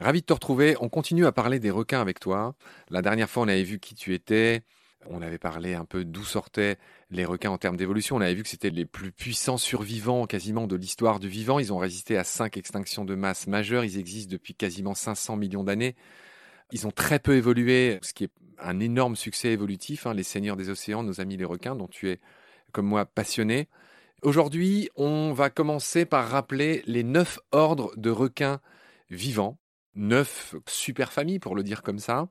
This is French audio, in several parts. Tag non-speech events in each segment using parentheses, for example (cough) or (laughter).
Ravi de te retrouver. On continue à parler des requins avec toi. La dernière fois, on avait vu qui tu étais. On avait parlé un peu d'où sortaient les requins en termes d'évolution. On avait vu que c'était les plus puissants survivants quasiment de l'histoire du vivant. Ils ont résisté à cinq extinctions de masse majeures. Ils existent depuis quasiment 500 millions d'années. Ils ont très peu évolué, ce qui est un énorme succès évolutif. Hein. les seigneurs des océans, nos amis les requins, dont tu es, comme moi, passionné. Aujourd'hui, on va commencer par rappeler les neuf ordres de requins vivants neuf super familles, pour le dire comme ça.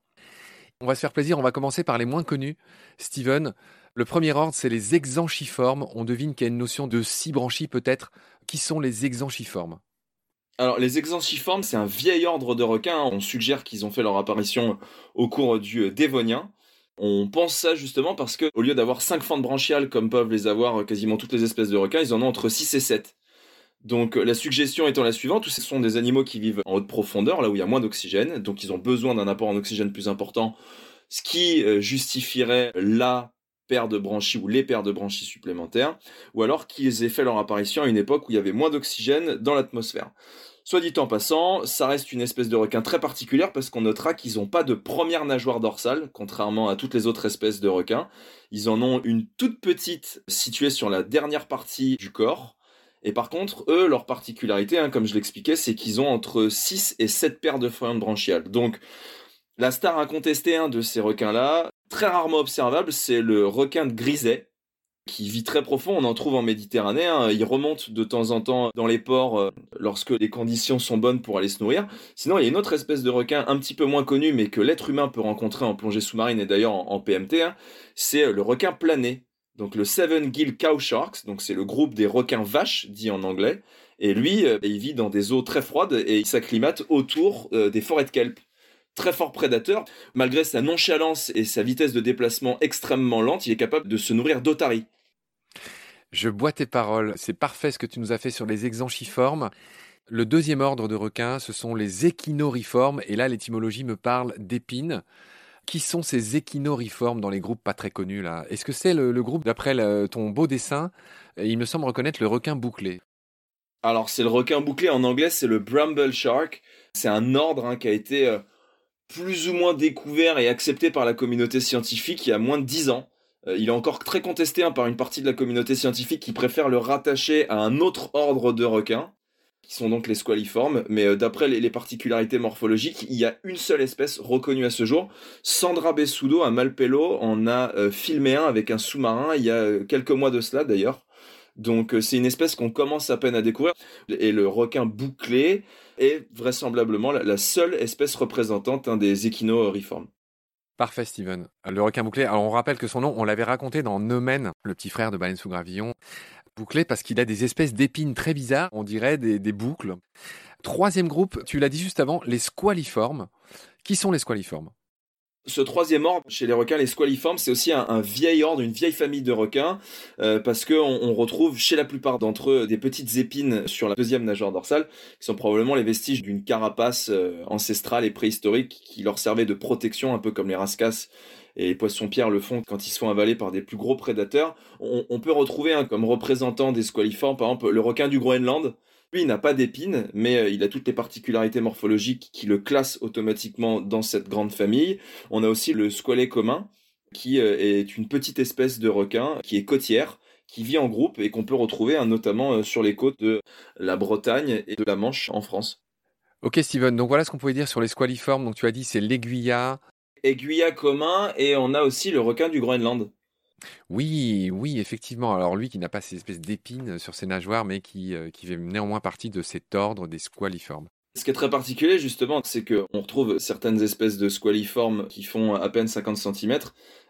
On va se faire plaisir, on va commencer par les moins connus. Steven, le premier ordre, c'est les exanchiformes. On devine qu'il y a une notion de six branchies peut-être. Qui sont les exanchiformes? Alors, les exanchiformes, c'est un vieil ordre de requins. On suggère qu'ils ont fait leur apparition au cours du Dévonien. On pense ça justement parce que, au lieu d'avoir cinq fentes branchiales comme peuvent les avoir quasiment toutes les espèces de requins, ils en ont entre 6 et 7. Donc la suggestion étant la suivante, tous ce sont des animaux qui vivent en haute profondeur, là où il y a moins d'oxygène, donc ils ont besoin d'un apport en oxygène plus important, ce qui euh, justifierait la paire de branchies ou les paires de branchies supplémentaires, ou alors qu'ils aient fait leur apparition à une époque où il y avait moins d'oxygène dans l'atmosphère. Soit dit en passant, ça reste une espèce de requin très particulière parce qu'on notera qu'ils n'ont pas de première nageoire dorsale, contrairement à toutes les autres espèces de requins. Ils en ont une toute petite située sur la dernière partie du corps, et par contre, eux, leur particularité, hein, comme je l'expliquais, c'est qu'ils ont entre 6 et 7 paires de feuilles branchiales. Donc, la star incontestée hein, de ces requins-là, très rarement observable, c'est le requin de griset, qui vit très profond, on en trouve en Méditerranée, hein. il remonte de temps en temps dans les ports euh, lorsque les conditions sont bonnes pour aller se nourrir. Sinon, il y a une autre espèce de requin un petit peu moins connue, mais que l'être humain peut rencontrer en plongée sous-marine et d'ailleurs en, PMT, c'est le requin plané, donc le Seven Gill Cow Sharks, donc c'est le groupe des requins vaches, dit en anglais. Et lui, euh, il vit dans des eaux très froides et il s'acclimate autour euh, des forêts de kelp. Très fort prédateur, malgré sa nonchalance et sa vitesse de déplacement extrêmement lente, il est capable de se nourrir d'otaries. Je bois tes paroles, c'est parfait ce que tu nous as fait sur les exanchiformes. Le deuxième ordre de requins, ce sont les échinoriformes, et là l'étymologie me parle d'épines. Qui sont ces échinoriformes dans les groupes pas très connus là? Est-ce que c'est le, groupe, d'après ton beau dessin, il me semble reconnaître le requin bouclé? Alors c'est le requin bouclé en anglais, c'est le bramble shark. C'est un ordre hein, qui a été euh, plus ou moins découvert et accepté par la communauté scientifique il y a moins de 10 ans. Euh, il est encore très contesté hein, par une partie de la communauté scientifique qui préfère le rattacher à un autre ordre de requins, qui sont donc les squaliformes. Mais euh, d'après les, particularités morphologiques, il y a une seule espèce reconnue à ce jour. Sandra Bessudo à Malpelo en a euh, filmé un avec un sous-marin il y a quelques mois de cela d'ailleurs. Donc c'est une espèce qu'on commence à peine à découvrir. Et le requin bouclé est vraisemblablement la, seule espèce représentante des échinoriformes. Parfait, Steven. Le requin bouclé, alors on rappelle que son nom, on l'avait raconté dans Nomen, le petit frère de Baleine sous Gravillon. Bouclé parce qu'il a des espèces d'épines très bizarres, on dirait des, boucles. Troisième groupe, tu l'as dit juste avant, les squaliformes. Qui sont les squaliformes? Ce troisième ordre chez les requins, les squaliformes, c'est aussi un, vieil ordre, une vieille famille de requins, euh, parce qu'on on retrouve chez la plupart d'entre eux des petites épines sur la deuxième nageoire dorsale, qui sont probablement les vestiges d'une carapace euh, ancestrale et préhistorique qui leur servait de protection, un peu comme les rascasses et les poissons-pierres le font quand ils sont avalés par des plus gros prédateurs. On, peut retrouver comme représentant des squaliformes, par exemple, le requin du Groenland, lui, il n'a pas d'épines, mais euh, il a toutes les particularités morphologiques qui le classent automatiquement dans cette grande famille. On a aussi le squalet commun, qui euh, est une petite espèce de requin qui est côtière, qui vit en groupe et qu'on peut retrouver hein, notamment euh, sur les côtes de la Bretagne et de la Manche en France. Ok Steven, donc voilà ce qu'on pouvait dire sur les squaliformes. Donc tu as dit c'est l'aiguilla. Aiguilla commun et on a aussi le requin du Groenland. Oui, oui, effectivement. Alors lui qui n'a pas ces espèces d'épines sur ses nageoires, mais qui, euh, qui fait néanmoins partie de cet ordre des squaliformes. Ce qui est très particulier justement, c'est qu'on retrouve certaines espèces de squaliformes qui font à peine 50 cm,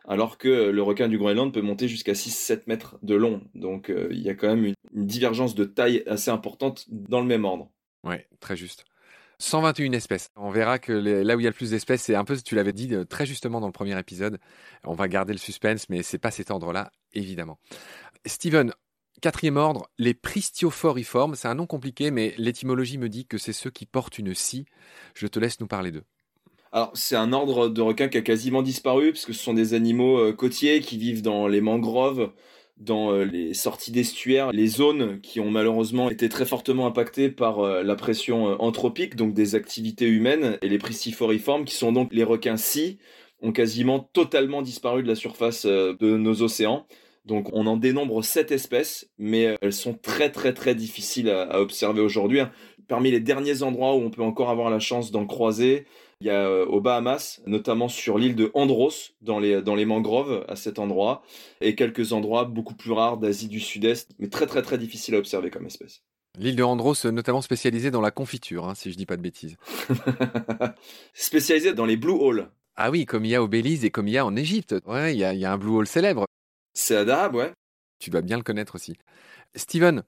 alors que le requin du Groenland peut monter jusqu'à 6-7 mètres de long. Donc euh, il y a quand même une, divergence de taille assez importante dans le même ordre. Oui, très juste. 121 espèces. On verra que là où il y a le plus d'espèces, c'est un peu, tu l'avais dit euh, très justement dans le premier épisode. On va garder le suspense, mais c'est pas cet ordre-là, évidemment. Steven, quatrième ordre, les pristiophoriformes. C'est un nom compliqué, mais l'étymologie me dit que c'est ceux qui portent une scie. Je te laisse nous parler d'eux. Alors, c'est un ordre de requins qui a quasiment disparu, puisque ce sont des animaux euh, côtiers qui vivent dans les mangroves, dans euh, les sorties d'estuaires, les zones qui ont malheureusement été très fortement impactées par euh, la pression euh, anthropique, donc des activités humaines, et les pristiforiformes, qui sont donc les requins-ci, ont quasiment totalement disparu de la surface de nos océans. Donc on en dénombre sept espèces, mais elles sont très très très difficiles à, observer aujourd'hui. Parmi les derniers endroits où on peut encore avoir la chance d'en croiser, il y a euh, aux Bahamas, notamment sur l'île de Andros, dans les, dans les mangroves à cet endroit, et quelques endroits beaucoup plus rares d'Asie du Sud-Est, mais très très très difficiles à observer comme espèce. L'île de Andros, notamment spécialisée dans la confiture, hein, si je dis pas de bêtises. (laughs) spécialisée dans les blue holes. Ah oui, comme il y a au Belize et comme il y a en Égypte. Ouais, il y a, il y a un blue hole célèbre. C'est à ouais. Tu dois bien le connaître aussi. Steven,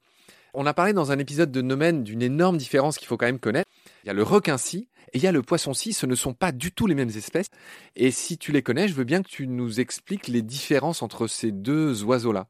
on a parlé dans un épisode de Nomen d'une énorme différence qu'il faut quand même connaître. Il y a le requin-ci et il y a le poisson-ci. Ce ne sont pas du tout les mêmes espèces. Et si tu les connais, je veux bien que tu nous expliques les différences entre ces deux oiseaux-là.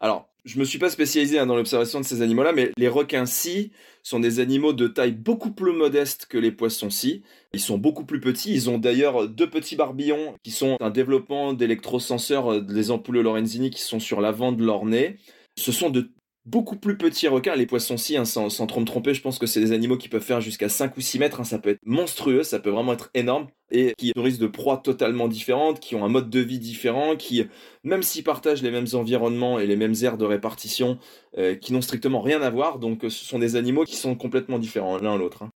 Alors, je me suis pas spécialisé hein, dans l'observation de ces animaux-là, mais les requins-ci sont des animaux de taille beaucoup plus modeste que les poissons-ci. Ils sont beaucoup plus petits. Ils ont d'ailleurs deux petits barbillons qui sont un développement d'électrosenseurs euh, des ampoules Lorenzini qui sont sur l'avant de leur nez. Ce sont de beaucoup plus petits requins. Les poissons-ci, hein, sans, trop me tromper, je pense que c'est des animaux qui peuvent faire jusqu'à 5 ou 6 mètres. Hein. ça peut être monstrueux, ça peut vraiment être énorme. Et qui nourrissent de proies totalement différentes, qui ont un mode de vie différent, qui, même s'ils partagent les mêmes environnements et les mêmes aires de répartition, euh, qui n'ont strictement rien à voir. Donc ce sont des animaux qui sont complètement différents l'un l'autre. Hein.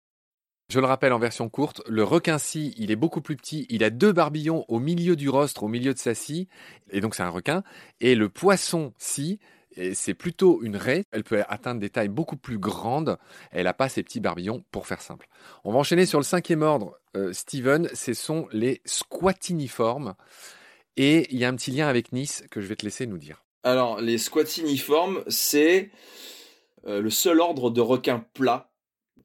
Je le rappelle en version courte, le requin-ci, il est beaucoup plus petit, il a deux barbillons au milieu du rostre, au milieu de sa scie, et donc c'est un requin. Et le poisson-ci, c'est plutôt une raie. Elle peut atteindre des tailles beaucoup plus grandes. Elle n'a pas ces petits barbillons, pour faire simple. On va enchaîner sur le cinquième ordre, euh, Steven. Ce sont les squatiniformes. Et il y a un petit lien avec Nice que je vais te laisser nous dire. Alors, les squatiniformes, c'est euh, le seul ordre de requins plats.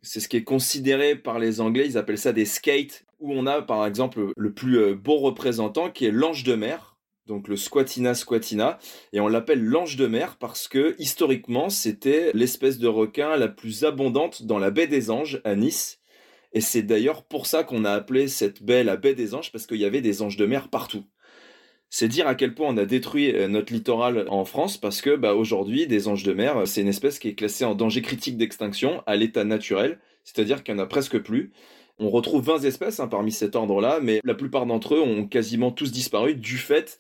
C'est ce qui est considéré par les Anglais, ils appellent ça des skates, où on a par exemple le plus euh, beau représentant qui est l'ange de mer donc le Squatina squatina, et on l'appelle l'ange de mer parce que historiquement c'était l'espèce de requin la plus abondante dans la baie des Anges à Nice, et c'est d'ailleurs pour ça qu'on a appelé cette baie la baie des Anges parce qu'il y avait des anges de mer partout. C'est dire à quel point on a détruit euh, notre littoral en France parce que bah, aujourd'hui des anges de mer c'est une espèce qui est classée en danger critique d'extinction à l'état naturel, c'est-à-dire qu'il n'y en a presque plus On retrouve 20 espèces hein, parmi cet ordre-là, mais la plupart d'entre eux ont quasiment tous disparu du fait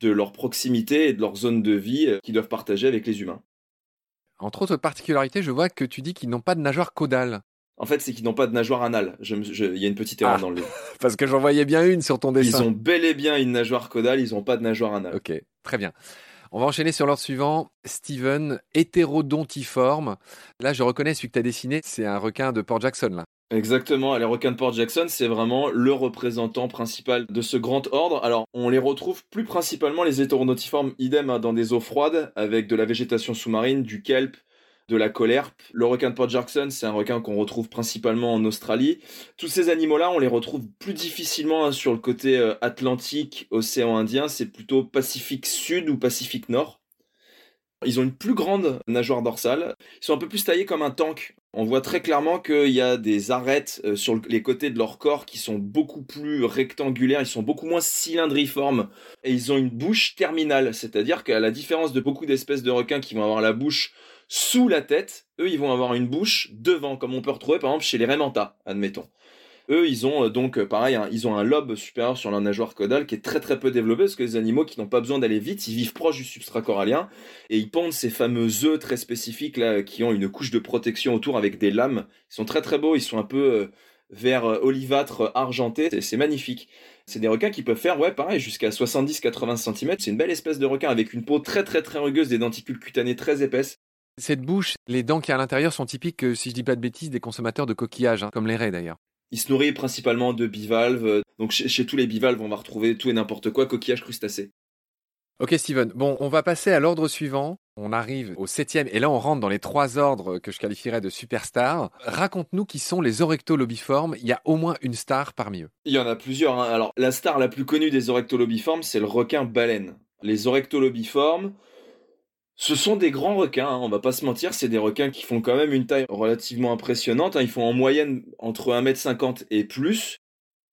de leur proximité et de leur zone de vie euh, qu'ils doivent partager avec les humains. Entre autres particularités, je vois que tu dis qu'ils n'ont pas de nageoire caudale. En fait, c'est qu'ils n'ont pas de nageoire anale. Il y a une petite erreur Ah. dans le (laughs) livre. Parce que j'en voyais bien une sur ton dessin. Ils ont bel et bien une nageoire caudale, ils n'ont pas de nageoire anale. Ok, très bien. On va enchaîner sur l'ordre suivant. Steven, hétérodontiforme. Là, je reconnais celui que tu as dessiné, c'est un requin de Port Jackson, là. Exactement, de Port Jackson, c'est vraiment le représentant principal de ce grand ordre. Alors, on les retrouve plus principalement, les hétéronotiformes, idem, hein, dans des eaux froides, avec de la végétation sous-marine, du kelp, de la colerpe. Le requin de Port Jackson, c'est un requin qu'on retrouve principalement en Australie. Tous ces animaux-là, on les retrouve plus difficilement hein, sur le côté euh, atlantique, océan Indien, c'est plutôt Pacifique Sud ou Pacifique Nord. Ils ont une plus grande nageoire dorsale. Ils sont un peu plus taillés comme un tank. On voit très clairement qu'il y a des arêtes euh, sur les côtés de leur corps qui sont beaucoup plus rectangulaires, ils sont beaucoup moins cylindriformes et ils ont une bouche terminale, c'est-à-dire qu'à la différence de beaucoup d'espèces de requins qui vont avoir la bouche sous la tête, eux ils vont avoir une bouche devant, comme on peut retrouver par exemple chez les Raimanta, admettons. Eux, ils ont euh, donc, euh, pareil, hein, ils ont un lobe supérieur sur leur nageoire caudale qui est très très peu développé parce que les animaux qui n'ont pas besoin d'aller vite, ils vivent proche du substrat corallien et ils pondent ces fameux œufs très spécifiques là qui ont une couche de protection autour avec des lames. Ils sont très très beaux, ils sont un peu euh, vert olivâtre argenté, c'est- magnifique. C'est des requins qui peuvent faire, ouais, pareil, jusqu'à 70-80 cm. C'est une belle espèce de requin avec une peau très très très rugueuse, des denticules cutanés très épaisses. Cette bouche, les dents qu'il y a à l'intérieur sont typiques, si je dis pas de bêtises, des consommateurs de coquillages, hein, comme les raies d'ailleurs. Il se nourrit principalement de bivalves. Donc chez, chez tous les bivalves, on va retrouver tout et n'importe quoi, coquillages, crustacés. Ok Steven, bon, on va passer à l'ordre suivant. On arrive au septième, et là on rentre dans les trois ordres que je qualifierais de superstars. Raconte-nous qui sont les orectolobiformes. Il y a au moins une star parmi eux. Il y en a plusieurs. hein. Alors, la star la plus connue des orectolobiformes, c'est le requin baleine. Les orectolobiformes, ce sont des grands requins, hein, on va pas se mentir, c'est des requins qui font quand même une taille relativement impressionnante. hein. Ils font en moyenne entre 1m50 et plus.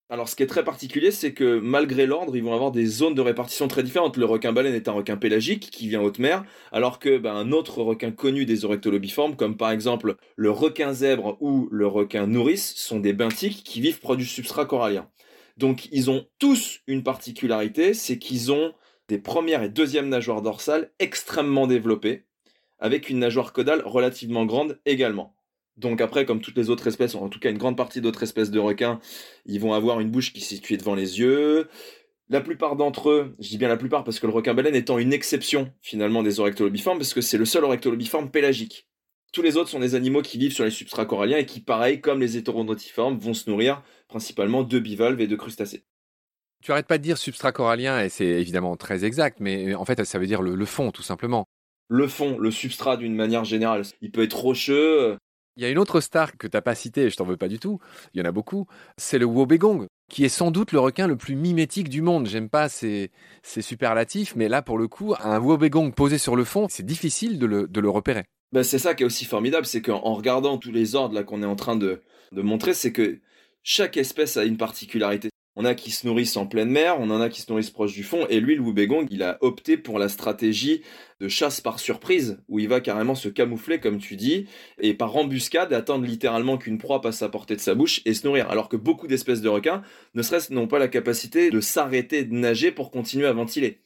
Alors, ce qui est très particulier, c'est que malgré l'ordre, ils vont avoir des zones de répartition très différentes. Le requin baleine est un requin pélagique qui vient haute mer, alors que ben, un autre requin connu des orectolobiformes, comme par exemple le requin zèbre ou le requin nourrice, sont des benthiques qui vivent proche du substrat corallien. Donc, ils ont tous une particularité, c'est qu'ils ont des premières et deuxièmes nageoires dorsales extrêmement développées, avec une nageoire caudale relativement grande également. Donc après, comme toutes les autres espèces, en tout cas une grande partie d'autres espèces de requins, ils vont avoir une bouche qui est située devant les yeux. La plupart d'entre eux, je dis bien la plupart parce que le requin baleine étant une exception finalement des orectolobiformes, parce que c'est le seul orectolobiforme pélagique. Tous les autres sont des animaux qui vivent sur les substrats coralliens et qui, pareil, comme les hétéronotiformes, vont se nourrir principalement de bivalves et de crustacés. Tu arrêtes pas de dire substrat corallien, et c'est évidemment très exact, mais en fait ça veut dire le, le fond tout simplement. Le fond, le substrat d'une manière générale, il peut être rocheux, Il y a une autre star que t'as pas citée, et je t'en veux pas du tout, il y en a beaucoup, c'est le wobegong, qui est sans doute le requin le plus mimétique du monde. J'aime pas ces, ces superlatifs, mais là pour le coup, un wobegong posé sur le fond, c'est difficile de le, de le repérer. Bah, c'est ça qui est aussi formidable, c'est qu'en regardant tous les ordres là qu'on est en train de, de montrer, c'est que chaque espèce a une particularité. On a qui se nourrissent en pleine mer, on en a qui se nourrissent proche du fond, et lui, le Wubegong, il a opté pour la stratégie de chasse par surprise, où il va carrément se camoufler, comme tu dis, et par embuscade attendre littéralement qu'une proie passe à portée de sa bouche et se nourrir. Alors que beaucoup d'espèces de requins, ne serait-ce n'ont pas la capacité de s'arrêter de nager pour continuer à ventiler.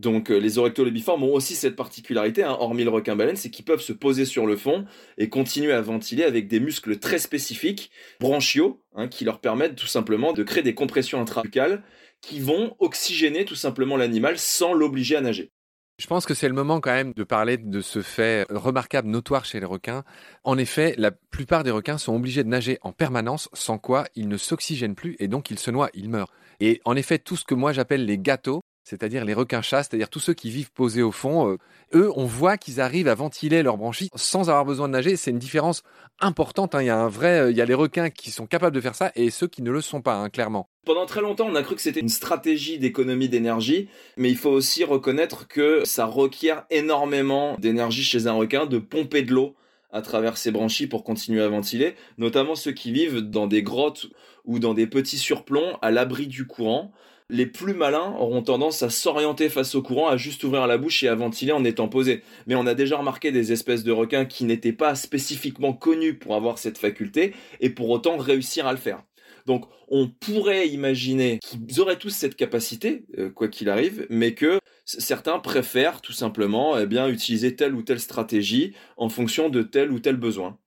Donc euh, les orectolobiformes ont aussi cette particularité, hein, hormis le requin baleine, c'est qu'ils peuvent se poser sur le fond et continuer à ventiler avec des muscles très spécifiques, branchiaux, hein, qui leur permettent tout simplement de créer des compressions intrabuccales qui vont oxygéner tout simplement l'animal sans l'obliger à nager. Je pense que c'est le moment quand même de parler de ce fait remarquable, notoire chez les requins. En effet, la plupart des requins sont obligés de nager en permanence, sans quoi ils ne s'oxygènent plus et donc ils se noient, ils meurent. Et en effet, tout ce que moi j'appelle les gâteaux, c'est-à-dire les requins chats, c'est-à-dire tous ceux qui vivent posés au fond, euh, eux, on voit qu'ils arrivent à ventiler leurs branchies sans avoir besoin de nager. C'est une différence importante. hein. Il y a un vrai, euh, il y a les requins qui sont capables de faire ça et ceux qui ne le sont pas, hein, clairement. Pendant très longtemps, on a cru que c'était une stratégie d'économie d'énergie, mais il faut aussi reconnaître que ça requiert énormément d'énergie chez un requin de pomper de l'eau à travers ses branchies pour continuer à ventiler, notamment ceux qui vivent dans des grottes ou dans des petits surplombs à l'abri du courant. Les plus malins auront tendance à s'orienter face au courant, à juste ouvrir la bouche et à ventiler en étant posés. Mais on a déjà remarqué des espèces de requins qui n'étaient pas spécifiquement connus pour avoir cette faculté et pour autant réussir à le faire. Donc on pourrait imaginer qu'ils auraient tous cette capacité, euh, quoi qu'il arrive, mais que certains préfèrent tout simplement eh bien, utiliser telle ou telle stratégie en fonction de tel ou tel besoin.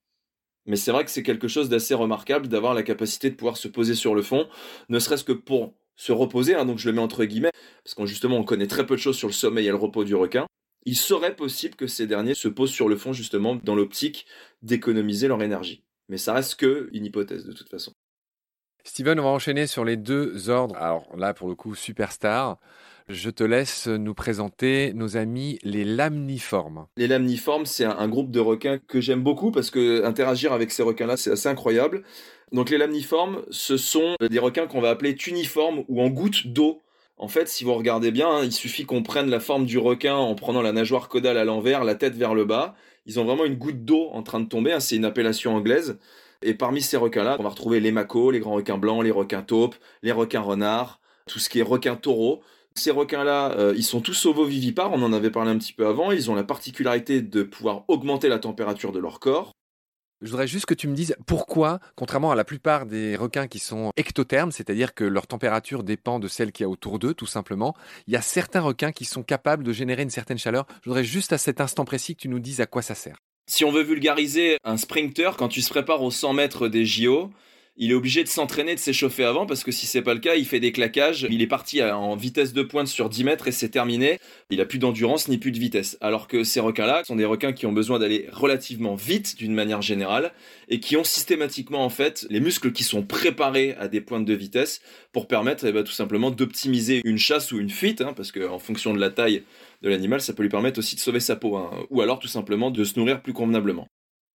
Mais c'est vrai que c'est quelque chose d'assez remarquable d'avoir la capacité de pouvoir se poser sur le fond, ne serait-ce que pour se reposer, hein, donc je le mets entre guillemets, parce qu'on justement on connaît très peu de choses sur le sommeil et le repos du requin. Il serait possible que ces derniers se posent sur le fond justement dans l'optique d'économiser leur énergie. Mais ça reste que une hypothèse de toute façon. Steven, on va enchaîner sur les deux ordres. Alors là, pour le coup, superstar. Je te laisse nous présenter nos amis les lamniformes. Les lamniformes, c'est un, groupe de requins que j'aime beaucoup parce que interagir avec ces requins-là, c'est assez incroyable. Donc les lamniformes, ce sont des requins qu'on va appeler tuniformes ou en gouttes d'eau. En fait, si vous regardez bien, hein, il suffit qu'on prenne la forme du requin en prenant la nageoire caudale à l'envers, la tête vers le bas. Ils ont vraiment une goutte d'eau en train de tomber. Hein, c'est une appellation anglaise. Et parmi ces requins-là, on va retrouver les macos, les grands requins blancs, les requins taupes, les requins renards, tout ce qui est requins taureaux. Ces requins-là, euh, ils sont tous ovovivipares, on en avait parlé un petit peu avant, ils ont la particularité de pouvoir augmenter la température de leur corps. Je voudrais juste que tu me dises pourquoi, contrairement à la plupart des requins qui sont ectothermes, c'est-à-dire que leur température dépend de celle qu'il y a autour d'eux, tout simplement, il y a certains requins qui sont capables de générer une certaine chaleur. Je voudrais juste à cet instant précis que tu nous dises à quoi ça sert. Si on veut vulgariser un sprinter, quand tu se prépares aux 100 mètres des JO, il est obligé de s'entraîner, de s'échauffer avant, parce que si c'est pas le cas, il fait des claquages. Il est parti en vitesse de pointe sur 10 mètres et c'est terminé. Il a plus d'endurance ni plus de vitesse. Alors que ces requins-là sont des requins qui ont besoin d'aller relativement vite d'une manière générale et qui ont systématiquement en fait les muscles qui sont préparés à des pointes de vitesse pour permettre eh ben, tout simplement d'optimiser une chasse ou une fuite, hein, parce qu'en fonction de la taille de l'animal, ça peut lui permettre aussi de sauver sa peau, hein, ou alors tout simplement de se nourrir plus convenablement.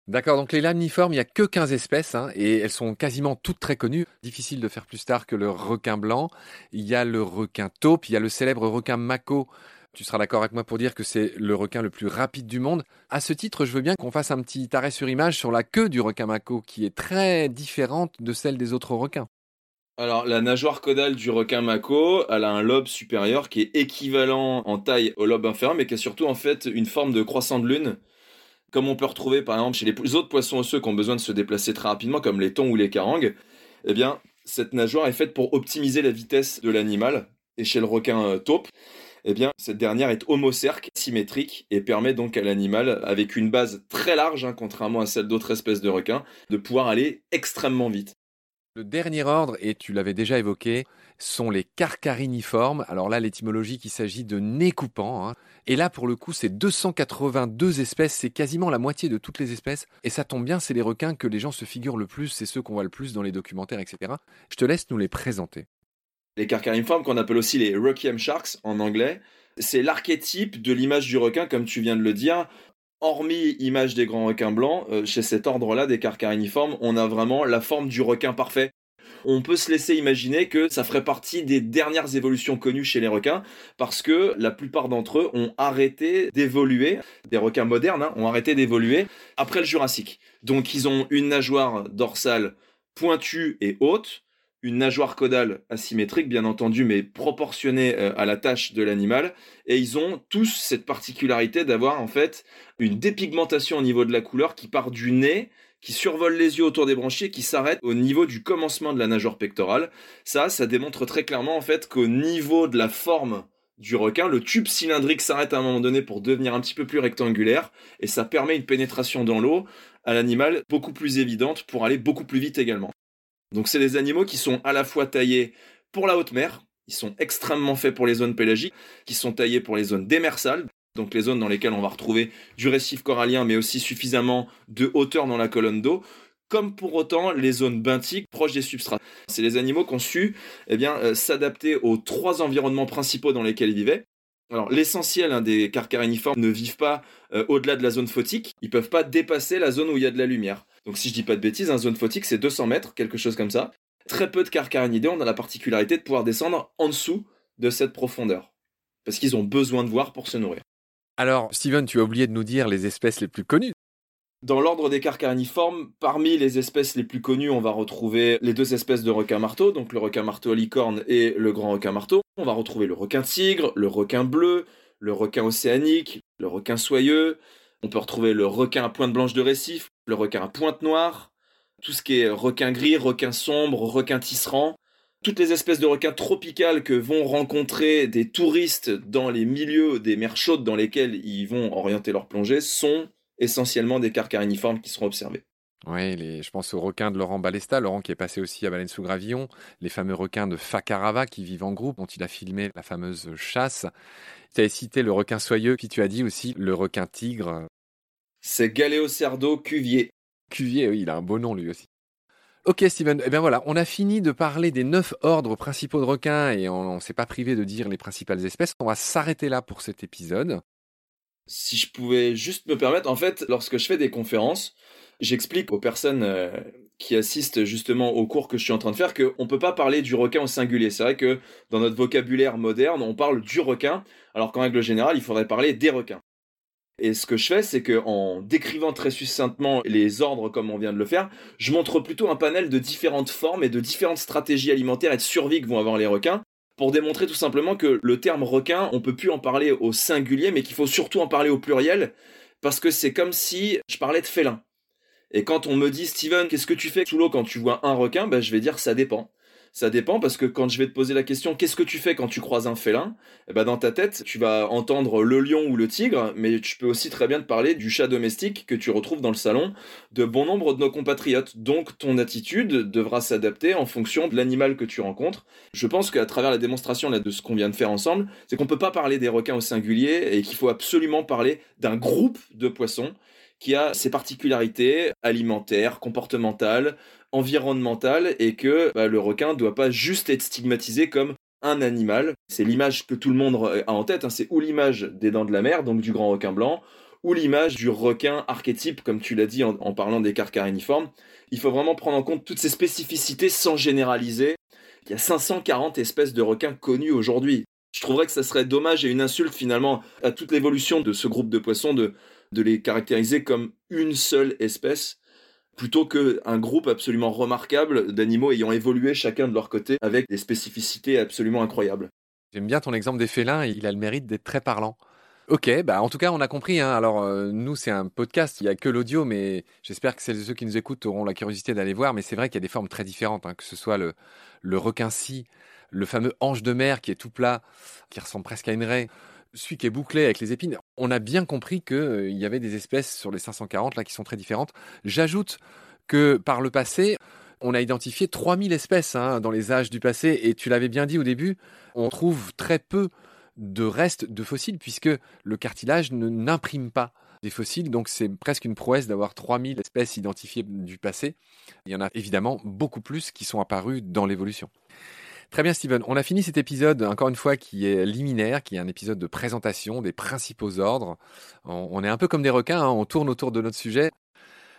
D'accord, donc les lamniformes, il n'y a que 15 espèces hein, et elles sont quasiment toutes très connues. Difficile de faire plus tard que le requin blanc. Il y a le requin taupe, il y a le célèbre requin mako. Tu seras d'accord avec moi pour dire que c'est le requin le plus rapide du monde. À ce titre, je veux bien qu'on fasse un petit arrêt sur image sur la queue du requin mako qui est très différente de celle des autres requins. Alors, la nageoire caudale du requin mako, elle a un lobe supérieur qui est équivalent en taille au lobe inférieur, mais qui a surtout en fait une forme de croissant de lune comme on peut retrouver par exemple chez les autres poissons osseux qui ont besoin de se déplacer très rapidement, comme les thons ou les carangues, eh bien, cette nageoire est faite pour optimiser la vitesse de l'animal. Et chez le requin euh, taupe, eh bien, cette dernière est homocerque, symétrique, et permet donc à l'animal, avec une base très large, hein, contrairement à celle d'autres espèces de requins, de pouvoir aller extrêmement vite. Le dernier ordre, et tu l'avais déjà évoqué, sont les carcariniformes. Alors là, l'étymologie qu'il s'agit de nez coupant. Hein. Et là, pour le coup, c'est 282 espèces, c'est quasiment la moitié de toutes les espèces. Et ça tombe bien, c'est les requins que les gens se figurent le plus, c'est ceux qu'on voit le plus dans les documentaires, etc. Je te laisse nous les présenter. Les carcariniformes, qu'on appelle aussi les Requiem Sharks en anglais, c'est l'archétype de l'image du requin, comme tu viens de le dire. Hormis image des grands requins blancs, euh, chez cet ordre-là des carcariniformes, on a vraiment la forme du requin parfait on peut se laisser imaginer que ça ferait partie des dernières évolutions connues chez les requins, parce que la plupart d'entre eux ont arrêté d'évoluer, des requins modernes hein, ont arrêté d'évoluer après le Jurassique. Donc ils ont une nageoire dorsale pointue et haute, une nageoire caudale asymétrique, bien entendu, mais proportionnée euh, à la tâche de l'animal. Et ils ont tous cette particularité d'avoir en fait une dépigmentation au niveau de la couleur qui part du nez qui survole les yeux autour des branchies et qui s'arrête au niveau du commencement de la nageoire pectorale. Ça, ça démontre très clairement en fait qu'au niveau de la forme du requin, le tube cylindrique s'arrête à un moment donné pour devenir un petit peu plus rectangulaire et ça permet une pénétration dans l'eau à l'animal beaucoup plus évidente pour aller beaucoup plus vite également. Donc c'est des animaux qui sont à la fois taillés pour la haute mer, ils sont extrêmement faits pour les zones pélagiques, qui sont taillés pour les zones démersales, donc les zones dans lesquelles on va retrouver du récif corallien, mais aussi suffisamment de hauteur dans la colonne d'eau, comme pour autant les zones benthiques proches des substrats. C'est les animaux qui ont su eh euh, s'adapter aux trois environnements principaux dans lesquels ils vivaient. Alors l'essentiel hein, des carcariniformes ne vivent pas euh, au-delà de la zone photique, ils peuvent pas dépasser la zone où il y a de la lumière. Donc si je dis pas de bêtises, une hein, zone photique c'est 200 mètres, quelque chose comme ça. Très peu de carcarinidés ont la particularité de pouvoir descendre en dessous de cette profondeur, parce qu'ils ont besoin de voir pour se nourrir. Alors, Steven, tu as oublié de nous dire les espèces les plus connues. Dans l'ordre des carcariniformes, parmi les espèces les plus connues, on va retrouver les deux espèces de requins marteaux, donc le requin marteau à licorne et le grand requin marteau. On va retrouver le requin tigre, le requin bleu, le requin océanique, le requin soyeux. On peut retrouver le requin à pointe blanche de récif, le requin à pointe noire, tout ce qui est requin gris, requin sombre, requin tisserand, toutes les espèces de requins tropicales que vont rencontrer des touristes dans les milieux des mers chaudes dans lesquelles ils vont orienter leur plongée sont essentiellement des carcariniformes qui seront observés. Oui, je pense aux requins de Laurent Balesta, Laurent qui est passé aussi à Baleine sous Gravillon, les fameux requins de Fakarava qui vivent en groupe, dont il a filmé la fameuse chasse. Tu as cité le requin soyeux, puis tu as dit aussi le requin tigre. C'est Galéocerdo Cuvier. Cuvier, oui, il a un beau nom lui aussi. Ok Steven, eh bien voilà, on a fini de parler des neuf ordres principaux de requins et on, ne s'est pas privé de dire les principales espèces. On va s'arrêter là pour cet épisode. Si je pouvais juste me permettre, en fait, lorsque je fais des conférences, j'explique aux personnes euh, qui assistent justement au cours que je suis en train de faire qu'on ne peut pas parler du requin au singulier. C'est vrai que dans notre vocabulaire moderne, on parle du requin, alors qu'en règle générale, il faudrait parler des requins. Et ce que je fais, c'est que en décrivant très succinctement les ordres comme on vient de le faire, je montre plutôt un panel de différentes formes et de différentes stratégies alimentaires et de survie que vont avoir les requins pour démontrer tout simplement que le terme requin, on peut plus en parler au singulier, mais qu'il faut surtout en parler au pluriel, parce que c'est comme si je parlais de félin. Et quand on me dit Steven, qu'est-ce que tu fais sous l'eau quand tu vois un requin, ben, je vais dire ça dépend. Ça dépend parce que quand je vais te poser la question qu'est-ce que tu fais quand tu croises un félin? Eh ben dans ta tête, tu vas entendre le lion ou le tigre, mais tu peux aussi très bien te parler du chat domestique que tu retrouves dans le salon de bon nombre de nos compatriotes. Donc ton attitude devra s'adapter en fonction de l'animal que tu rencontres. Je pense qu'à travers la démonstration de ce qu'on vient de faire ensemble, c'est qu'on peut pas parler des requins au singulier et qu'il faut absolument parler d'un groupe de poissons qui a ses particularités alimentaires, comportementales, environnementale et que bah, le requin ne doit pas juste être stigmatisé comme un animal. C'est l'image que tout le monde a en tête, hein. c'est ou l'image des dents de la mer, donc du grand requin blanc, ou l'image du requin archétype, comme tu l'as dit en, parlant des carcariniformes. Il faut vraiment prendre en compte toutes ces spécificités sans généraliser. Il y a 540 espèces de requins connues aujourd'hui. Je trouverais que ça serait dommage et une insulte finalement à toute l'évolution de ce groupe de poissons de, de les caractériser comme une seule espèce plutôt qu'un groupe absolument remarquable d'animaux ayant évolué chacun de leur côté avec des spécificités absolument incroyables. J'aime bien ton exemple des félins, il a le mérite d'être très parlant. Ok, bah en tout cas on a compris. Hein. Alors euh, nous c'est un podcast, il n'y a que l'audio, mais j'espère que celles et ceux qui nous écoutent auront la curiosité d'aller voir. Mais c'est vrai qu'il y a des formes très différentes, hein, que ce soit le, le requin-ci, le fameux ange de mer qui est tout plat, qui ressemble presque à une raie, celui qui est bouclé avec les épines, on a bien compris qu'il euh, y avait des espèces sur les 540 là qui sont très différentes. J'ajoute que par le passé, on a identifié 3000 espèces hein, dans les âges du passé, et tu l'avais bien dit au début, on trouve très peu de restes de fossiles, puisque le cartilage ne n'imprime pas des fossiles, donc c'est presque une prouesse d'avoir 3000 espèces identifiées du passé. Il y en a évidemment beaucoup plus qui sont apparues dans l'évolution. Très bien, Steven. On a fini cet épisode, encore une fois, qui est liminaire, qui est un épisode de présentation des principaux ordres. On, est un peu comme des requins, hein. on tourne autour de notre sujet.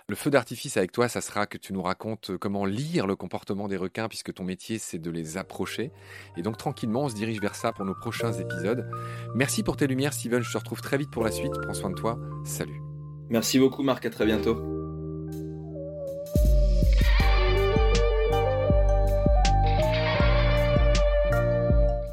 Le feu d'artifice avec toi, ça sera que tu nous racontes comment lire le comportement des requins, puisque ton métier, c'est de les approcher. Et donc, tranquillement, on se dirige vers ça pour nos prochains épisodes. Merci pour tes lumières, Steven. Je te retrouve très vite pour la suite. Prends soin de toi. Salut. Merci beaucoup, Marc. À très bientôt.